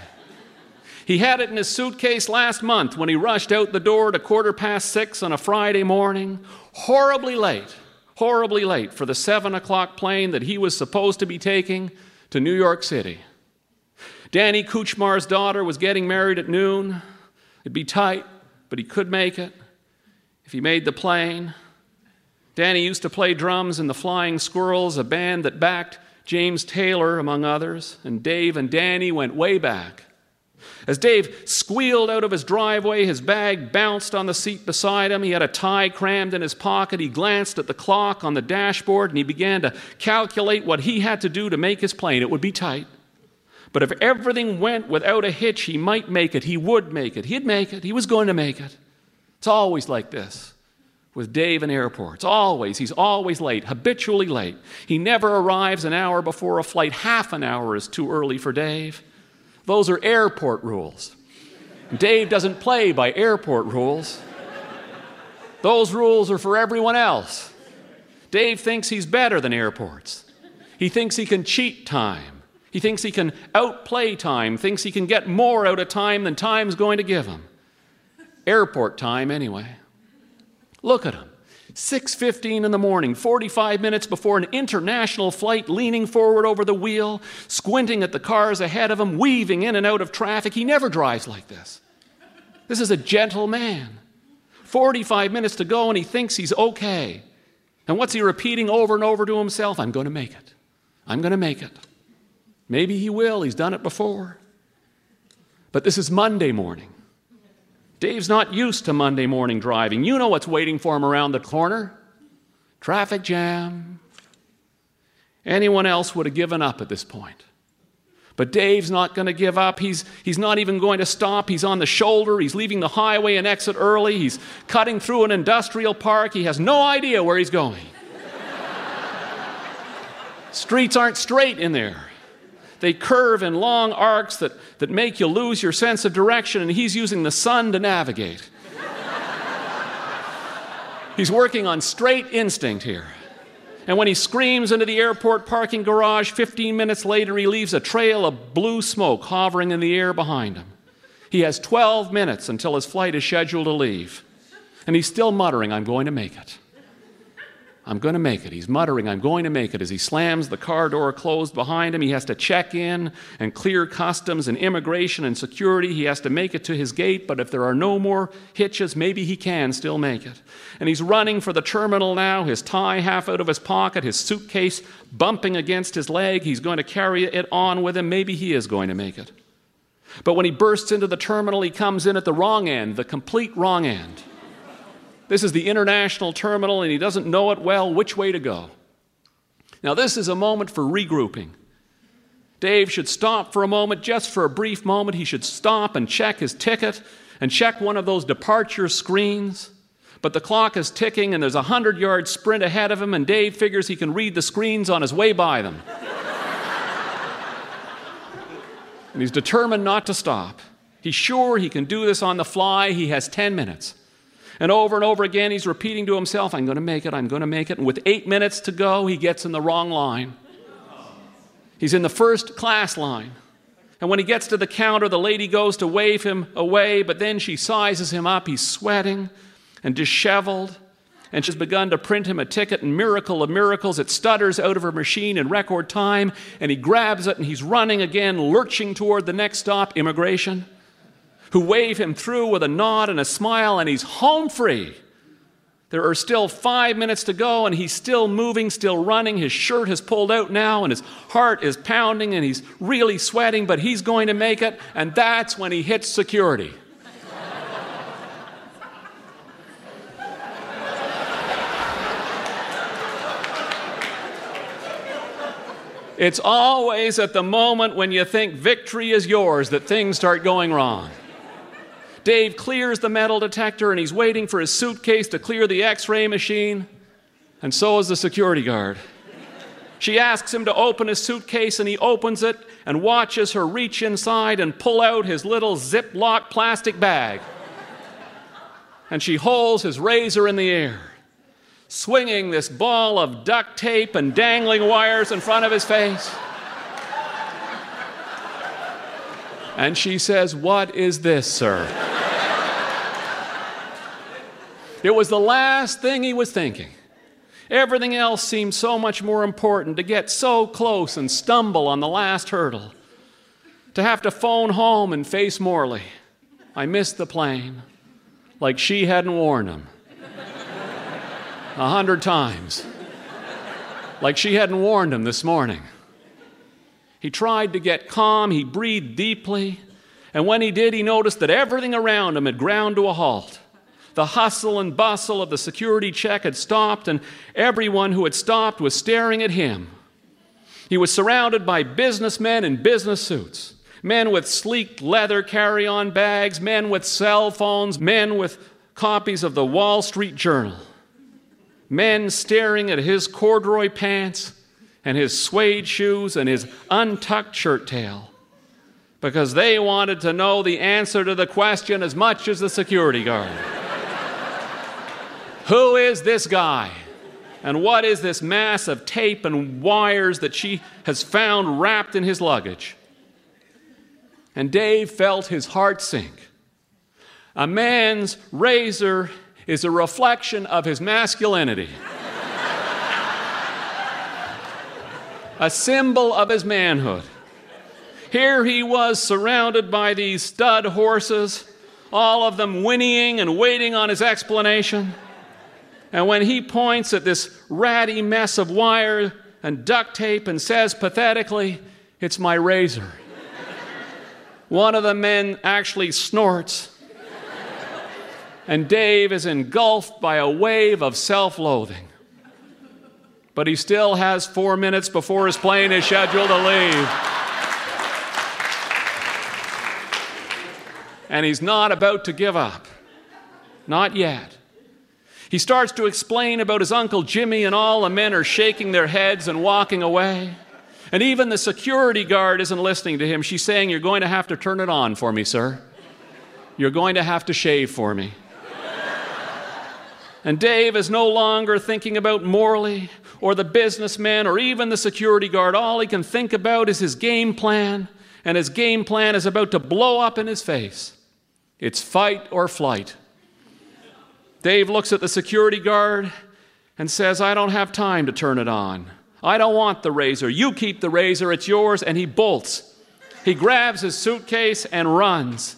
He had it in his suitcase last month when he rushed out the door at a quarter past six on a Friday morning, horribly late, horribly late for the seven o'clock plane that he was supposed to be taking to New York City. Danny Kuchmar's daughter was getting married at noon. It'd be tight, but he could make it if he made the plane. Danny used to play drums in the Flying Squirrels, a band that backed James Taylor, among others, and Dave and Danny went way back. As Dave squealed out of his driveway, his bag bounced on the seat beside him. He had a tie crammed in his pocket. He glanced at the clock on the dashboard and he began to calculate what he had to do to make his plane. It would be tight. But if everything went without a hitch, he might make it. He would make it. He'd make it. He was going to make it. It's always like this with Dave in airports. Always. He's always late, habitually late. He never arrives an hour before a flight. Half an hour is too early for Dave. Those are airport rules. Dave doesn't play by airport rules. Those rules are for everyone else. Dave thinks he's better than airports. He thinks he can cheat time. He thinks he can outplay time, thinks he can get more out of time than time's going to give him. Airport time, anyway. Look at him. 6:15 in the morning, 45 minutes before an international flight, leaning forward over the wheel, squinting at the cars ahead of him, weaving in and out of traffic. He never drives like this. This is a gentle man. 45 minutes to go and he thinks he's okay. And what's he repeating over and over to himself? I'm going to make it. I'm going to make it. Maybe he will, he's done it before. But this is Monday morning. Dave's not used to Monday morning driving. You know what's waiting for him around the corner traffic jam. Anyone else would have given up at this point. But Dave's not going to give up. He's, he's not even going to stop. He's on the shoulder. He's leaving the highway and exit early. He's cutting through an industrial park. He has no idea where he's going. Streets aren't straight in there. They curve in long arcs that, that make you lose your sense of direction, and he's using the sun to navigate. he's working on straight instinct here. And when he screams into the airport parking garage, 15 minutes later, he leaves a trail of blue smoke hovering in the air behind him. He has 12 minutes until his flight is scheduled to leave. And he's still muttering, I'm going to make it. I'm going to make it. He's muttering, I'm going to make it. As he slams the car door closed behind him, he has to check in and clear customs and immigration and security. He has to make it to his gate, but if there are no more hitches, maybe he can still make it. And he's running for the terminal now, his tie half out of his pocket, his suitcase bumping against his leg. He's going to carry it on with him. Maybe he is going to make it. But when he bursts into the terminal, he comes in at the wrong end, the complete wrong end. This is the international terminal, and he doesn't know it well which way to go. Now, this is a moment for regrouping. Dave should stop for a moment, just for a brief moment. He should stop and check his ticket and check one of those departure screens. But the clock is ticking, and there's a hundred yard sprint ahead of him, and Dave figures he can read the screens on his way by them. and he's determined not to stop. He's sure he can do this on the fly. He has 10 minutes. And over and over again, he's repeating to himself, I'm going to make it, I'm going to make it. And with eight minutes to go, he gets in the wrong line. He's in the first class line. And when he gets to the counter, the lady goes to wave him away, but then she sizes him up. He's sweating and disheveled. And she's begun to print him a ticket, and miracle of miracles, it stutters out of her machine in record time, and he grabs it and he's running again, lurching toward the next stop, immigration who wave him through with a nod and a smile, and he's home free. There are still five minutes to go, and he's still moving, still running. His shirt has pulled out now, and his heart is pounding, and he's really sweating, but he's going to make it, and that's when he hits security. It's always at the moment when you think victory is yours that things start going wrong. Dave clears the metal detector and he's waiting for his suitcase to clear the x ray machine, and so is the security guard. She asks him to open his suitcase and he opens it and watches her reach inside and pull out his little Ziploc plastic bag. And she holds his razor in the air, swinging this ball of duct tape and dangling wires in front of his face. And she says, What is this, sir? It was the last thing he was thinking. Everything else seemed so much more important to get so close and stumble on the last hurdle. To have to phone home and face Morley. I missed the plane. Like she hadn't warned him. A hundred times. Like she hadn't warned him this morning. He tried to get calm, he breathed deeply, and when he did, he noticed that everything around him had ground to a halt. The hustle and bustle of the security check had stopped, and everyone who had stopped was staring at him. He was surrounded by businessmen in business suits, men with sleek leather carry on bags, men with cell phones, men with copies of the Wall Street Journal, men staring at his corduroy pants and his suede shoes and his untucked shirt tail because they wanted to know the answer to the question as much as the security guard. Who is this guy? And what is this mass of tape and wires that she has found wrapped in his luggage? And Dave felt his heart sink. A man's razor is a reflection of his masculinity, a symbol of his manhood. Here he was surrounded by these stud horses, all of them whinnying and waiting on his explanation. And when he points at this ratty mess of wire and duct tape and says pathetically, It's my razor, one of the men actually snorts And Dave is engulfed by a wave of self loathing. But he still has four minutes before his plane is scheduled to leave. And he's not about to give up. Not yet. He starts to explain about his Uncle Jimmy, and all the men are shaking their heads and walking away. And even the security guard isn't listening to him. She's saying, You're going to have to turn it on for me, sir. You're going to have to shave for me. And Dave is no longer thinking about Morley or the businessman or even the security guard. All he can think about is his game plan, and his game plan is about to blow up in his face. It's fight or flight. Dave looks at the security guard and says, I don't have time to turn it on. I don't want the razor. You keep the razor, it's yours. And he bolts. He grabs his suitcase and runs.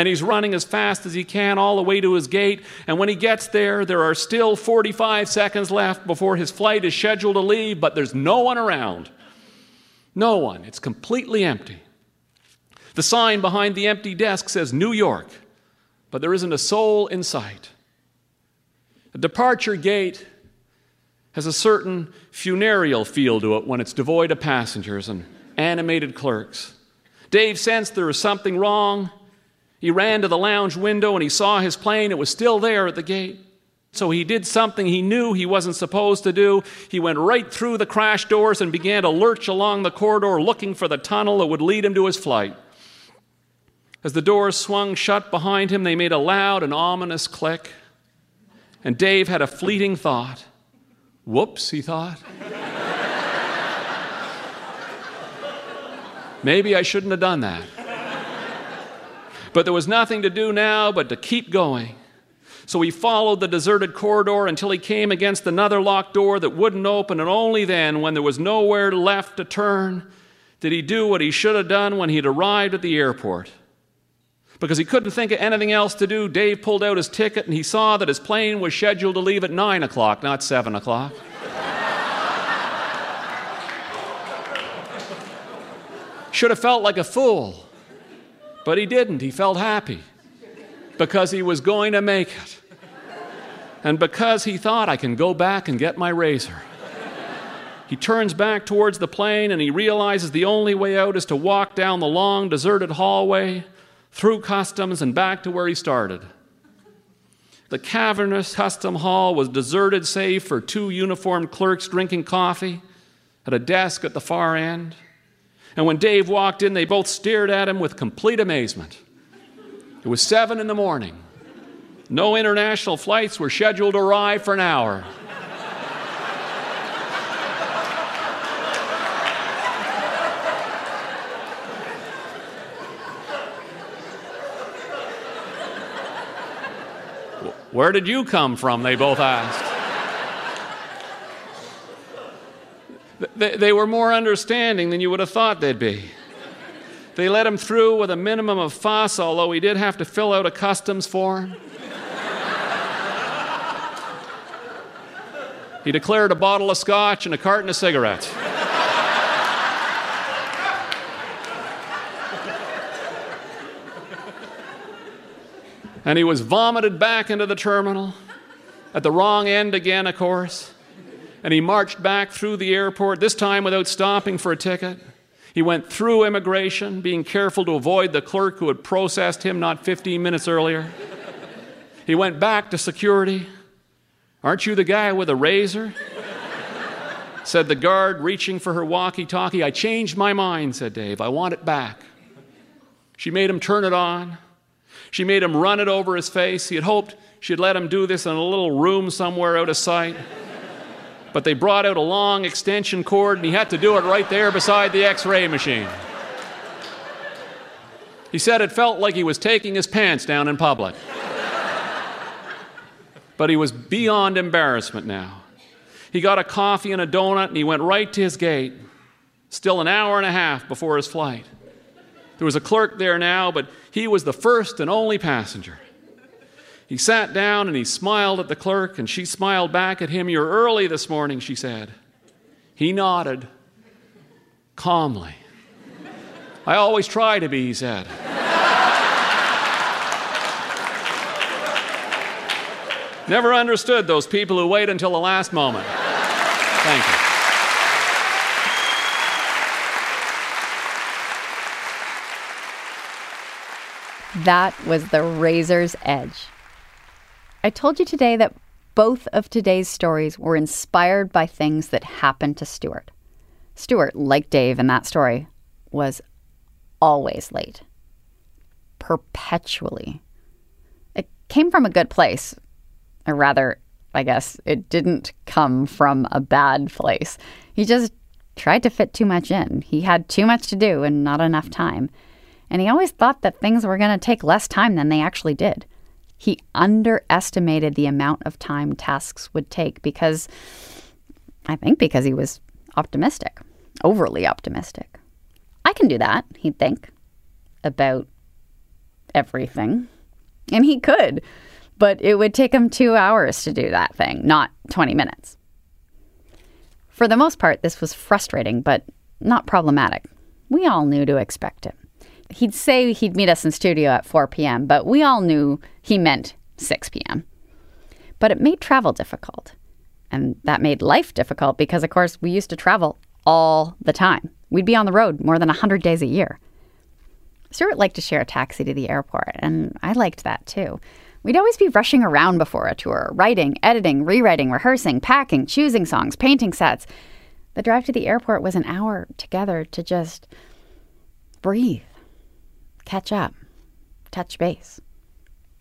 And he's running as fast as he can all the way to his gate. And when he gets there, there are still 45 seconds left before his flight is scheduled to leave, but there's no one around. No one. It's completely empty. The sign behind the empty desk says New York but there isn't a soul in sight. A departure gate has a certain funereal feel to it when it's devoid of passengers and animated clerks. Dave sensed there was something wrong. He ran to the lounge window and he saw his plane. It was still there at the gate. So he did something he knew he wasn't supposed to do. He went right through the crash doors and began to lurch along the corridor looking for the tunnel that would lead him to his flight. As the doors swung shut behind him, they made a loud and ominous click. And Dave had a fleeting thought. Whoops, he thought. Maybe I shouldn't have done that. But there was nothing to do now but to keep going. So he followed the deserted corridor until he came against another locked door that wouldn't open, and only then, when there was nowhere left to turn, did he do what he should have done when he'd arrived at the airport. Because he couldn't think of anything else to do, Dave pulled out his ticket and he saw that his plane was scheduled to leave at 9 o'clock, not 7 o'clock. Should have felt like a fool, but he didn't. He felt happy because he was going to make it. And because he thought, I can go back and get my razor. He turns back towards the plane and he realizes the only way out is to walk down the long, deserted hallway through customs and back to where he started. The cavernous custom hall was deserted save for two uniformed clerks drinking coffee at a desk at the far end. And when Dave walked in, they both stared at him with complete amazement. It was seven in the morning. No international flights were scheduled to arrive for an hour. Where did you come from? They both asked. They, they were more understanding than you would have thought they'd be. They let him through with a minimum of fuss, although he did have to fill out a customs form. he declared a bottle of scotch and a carton of cigarettes. And he was vomited back into the terminal at the wrong end again, of course. And he marched back through the airport, this time without stopping for a ticket. He went through immigration, being careful to avoid the clerk who had processed him not 15 minutes earlier. He went back to security. Aren't you the guy with a razor? said the guard, reaching for her walkie talkie. I changed my mind, said Dave. I want it back. She made him turn it on. She made him run it over his face. He had hoped she'd let him do this in a little room somewhere out of sight. But they brought out a long extension cord, and he had to do it right there beside the x ray machine. He said it felt like he was taking his pants down in public. but he was beyond embarrassment now. He got a coffee and a donut, and he went right to his gate, still an hour and a half before his flight. There was a clerk there now, but he was the first and only passenger. He sat down and he smiled at the clerk, and she smiled back at him. You're early this morning, she said. He nodded calmly. I always try to be, he said. Never understood those people who wait until the last moment. Thank you. That was the razor's edge. I told you today that both of today's stories were inspired by things that happened to Stuart. Stuart, like Dave in that story, was always late. Perpetually. It came from a good place. Or rather, I guess, it didn't come from a bad place. He just tried to fit too much in. He had too much to do and not enough time and he always thought that things were going to take less time than they actually did. He underestimated the amount of time tasks would take because, I think, because he was optimistic, overly optimistic. I can do that, he'd think, about everything. And he could, but it would take him two hours to do that thing, not 20 minutes. For the most part, this was frustrating, but not problematic. We all knew to expect it he'd say he'd meet us in studio at 4 p.m., but we all knew he meant 6 p.m. But it made travel difficult. And that made life difficult because, of course, we used to travel all the time. We'd be on the road more than 100 days a year. Stuart liked to share a taxi to the airport, and I liked that too. We'd always be rushing around before a tour, writing, editing, rewriting, rehearsing, packing, choosing songs, painting sets. The drive to the airport was an hour together to just breathe catch up, touch base.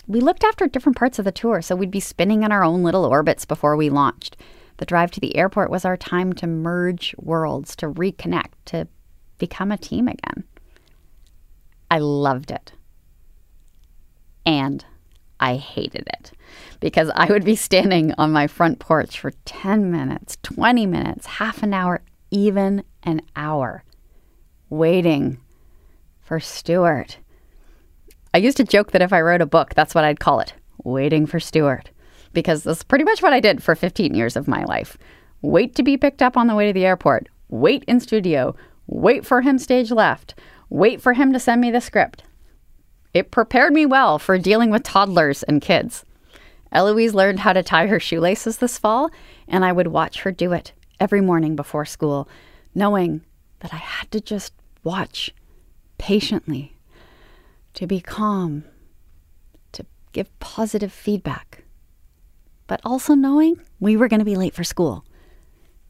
We looked after different parts of the tour, so we'd be spinning in our own little orbits before we launched. The drive to the airport was our time to merge worlds, to reconnect, to become a team again. I loved it. And I hated it because I would be standing on my front porch for 10 minutes, 20 minutes, half an hour, even an hour, waiting for Stuart. I used to joke that if I wrote a book, that's what I'd call it Waiting for Stuart, because that's pretty much what I did for 15 years of my life. Wait to be picked up on the way to the airport, wait in studio, wait for him stage left, wait for him to send me the script. It prepared me well for dealing with toddlers and kids. Eloise learned how to tie her shoelaces this fall, and I would watch her do it every morning before school, knowing that I had to just watch patiently, to be calm, to give positive feedback, but also knowing we were going to be late for school.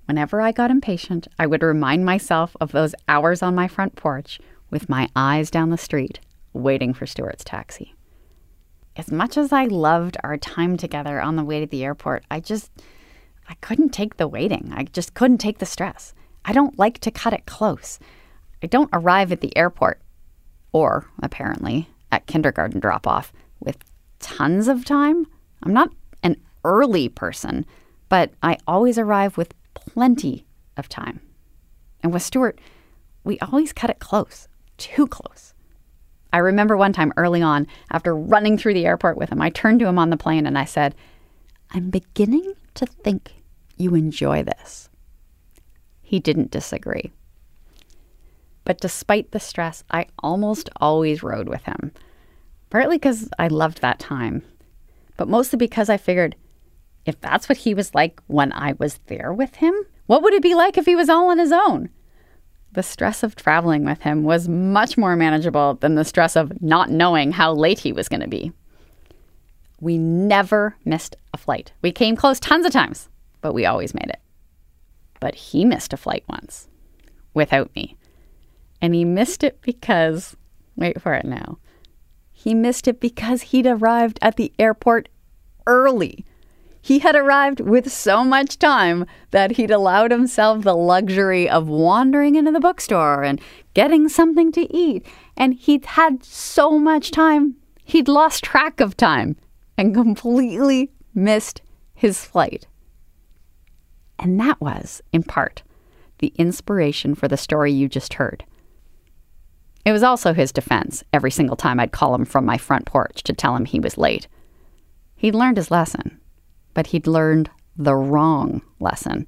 Whenever I got impatient, I would remind myself of those hours on my front porch with my eyes down the street, waiting for Stuart's taxi. As much as I loved our time together on the way to the airport, I just I couldn't take the waiting. I just couldn't take the stress. I don't like to cut it close. I don't arrive at the airport, or apparently at kindergarten drop off, with tons of time. I'm not an early person, but I always arrive with plenty of time. And with Stuart, we always cut it close, too close. I remember one time early on, after running through the airport with him, I turned to him on the plane and I said, I'm beginning to think you enjoy this. He didn't disagree. But despite the stress, I almost always rode with him. Partly because I loved that time, but mostly because I figured if that's what he was like when I was there with him, what would it be like if he was all on his own? The stress of traveling with him was much more manageable than the stress of not knowing how late he was going to be. We never missed a flight. We came close tons of times, but we always made it. But he missed a flight once without me. And he missed it because, wait for it now, he missed it because he'd arrived at the airport early. He had arrived with so much time that he'd allowed himself the luxury of wandering into the bookstore and getting something to eat. And he'd had so much time, he'd lost track of time and completely missed his flight. And that was, in part, the inspiration for the story you just heard. It was also his defense every single time I'd call him from my front porch to tell him he was late. He'd learned his lesson, but he'd learned the wrong lesson.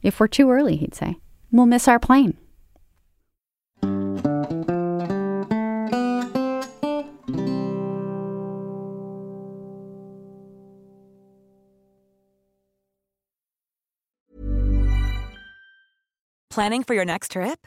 If we're too early, he'd say, we'll miss our plane. Planning for your next trip?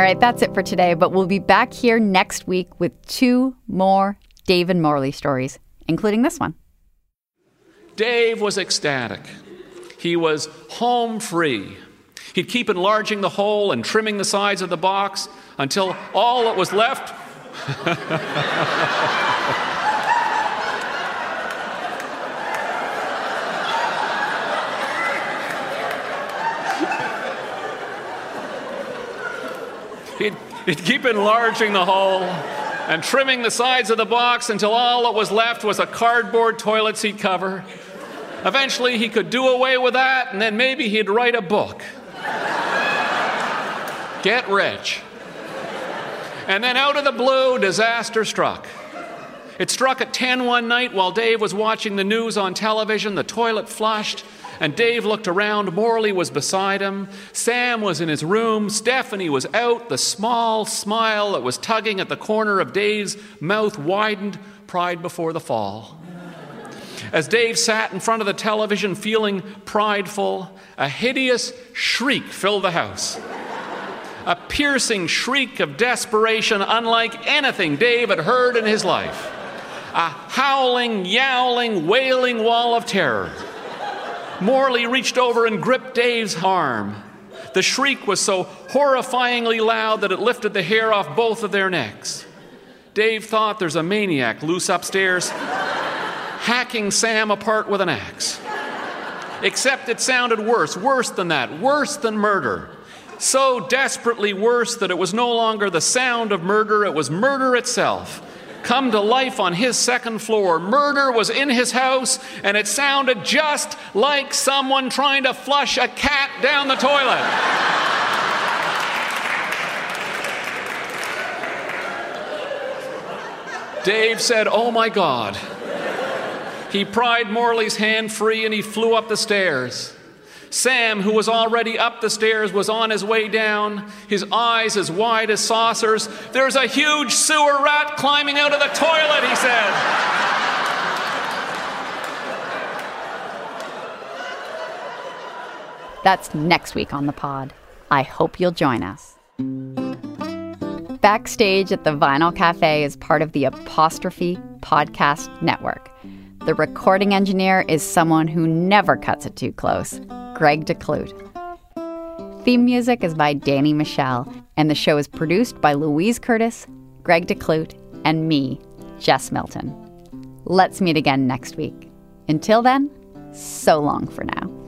All right, that's it for today, but we'll be back here next week with two more Dave and Morley stories, including this one. Dave was ecstatic. He was home free. He'd keep enlarging the hole and trimming the sides of the box until all that was left. he'd, he'd keep enlarging the hole and trimming the sides of the box until all that was left was a cardboard toilet seat cover. Eventually, he could do away with that, and then maybe he'd write a book. Get rich. And then out of the blue, disaster struck. It struck at 10 one night while Dave was watching the news on television. The toilet flushed, and Dave looked around. Morley was beside him. Sam was in his room. Stephanie was out. The small smile that was tugging at the corner of Dave's mouth widened, pride before the fall. As Dave sat in front of the television feeling prideful, a hideous shriek filled the house. A piercing shriek of desperation, unlike anything Dave had heard in his life. A howling, yowling, wailing wall of terror. Morley reached over and gripped Dave's arm. The shriek was so horrifyingly loud that it lifted the hair off both of their necks. Dave thought there's a maniac loose upstairs hacking Sam apart with an axe. Except it sounded worse, worse than that, worse than murder. So desperately worse that it was no longer the sound of murder, it was murder itself. Come to life on his second floor. Murder was in his house, and it sounded just like someone trying to flush a cat down the toilet. Dave said, Oh my God. He pried Morley's hand free and he flew up the stairs. Sam, who was already up the stairs, was on his way down, his eyes as wide as saucers. There's a huge sewer rat climbing out of the toilet, he said. That's next week on the pod. I hope you'll join us. Backstage at the Vinyl Cafe is part of the Apostrophe Podcast Network. The recording engineer is someone who never cuts it too close, Greg DeClute. Theme music is by Danny Michel, and the show is produced by Louise Curtis, Greg DeClute, and me, Jess Milton. Let's meet again next week. Until then, so long for now.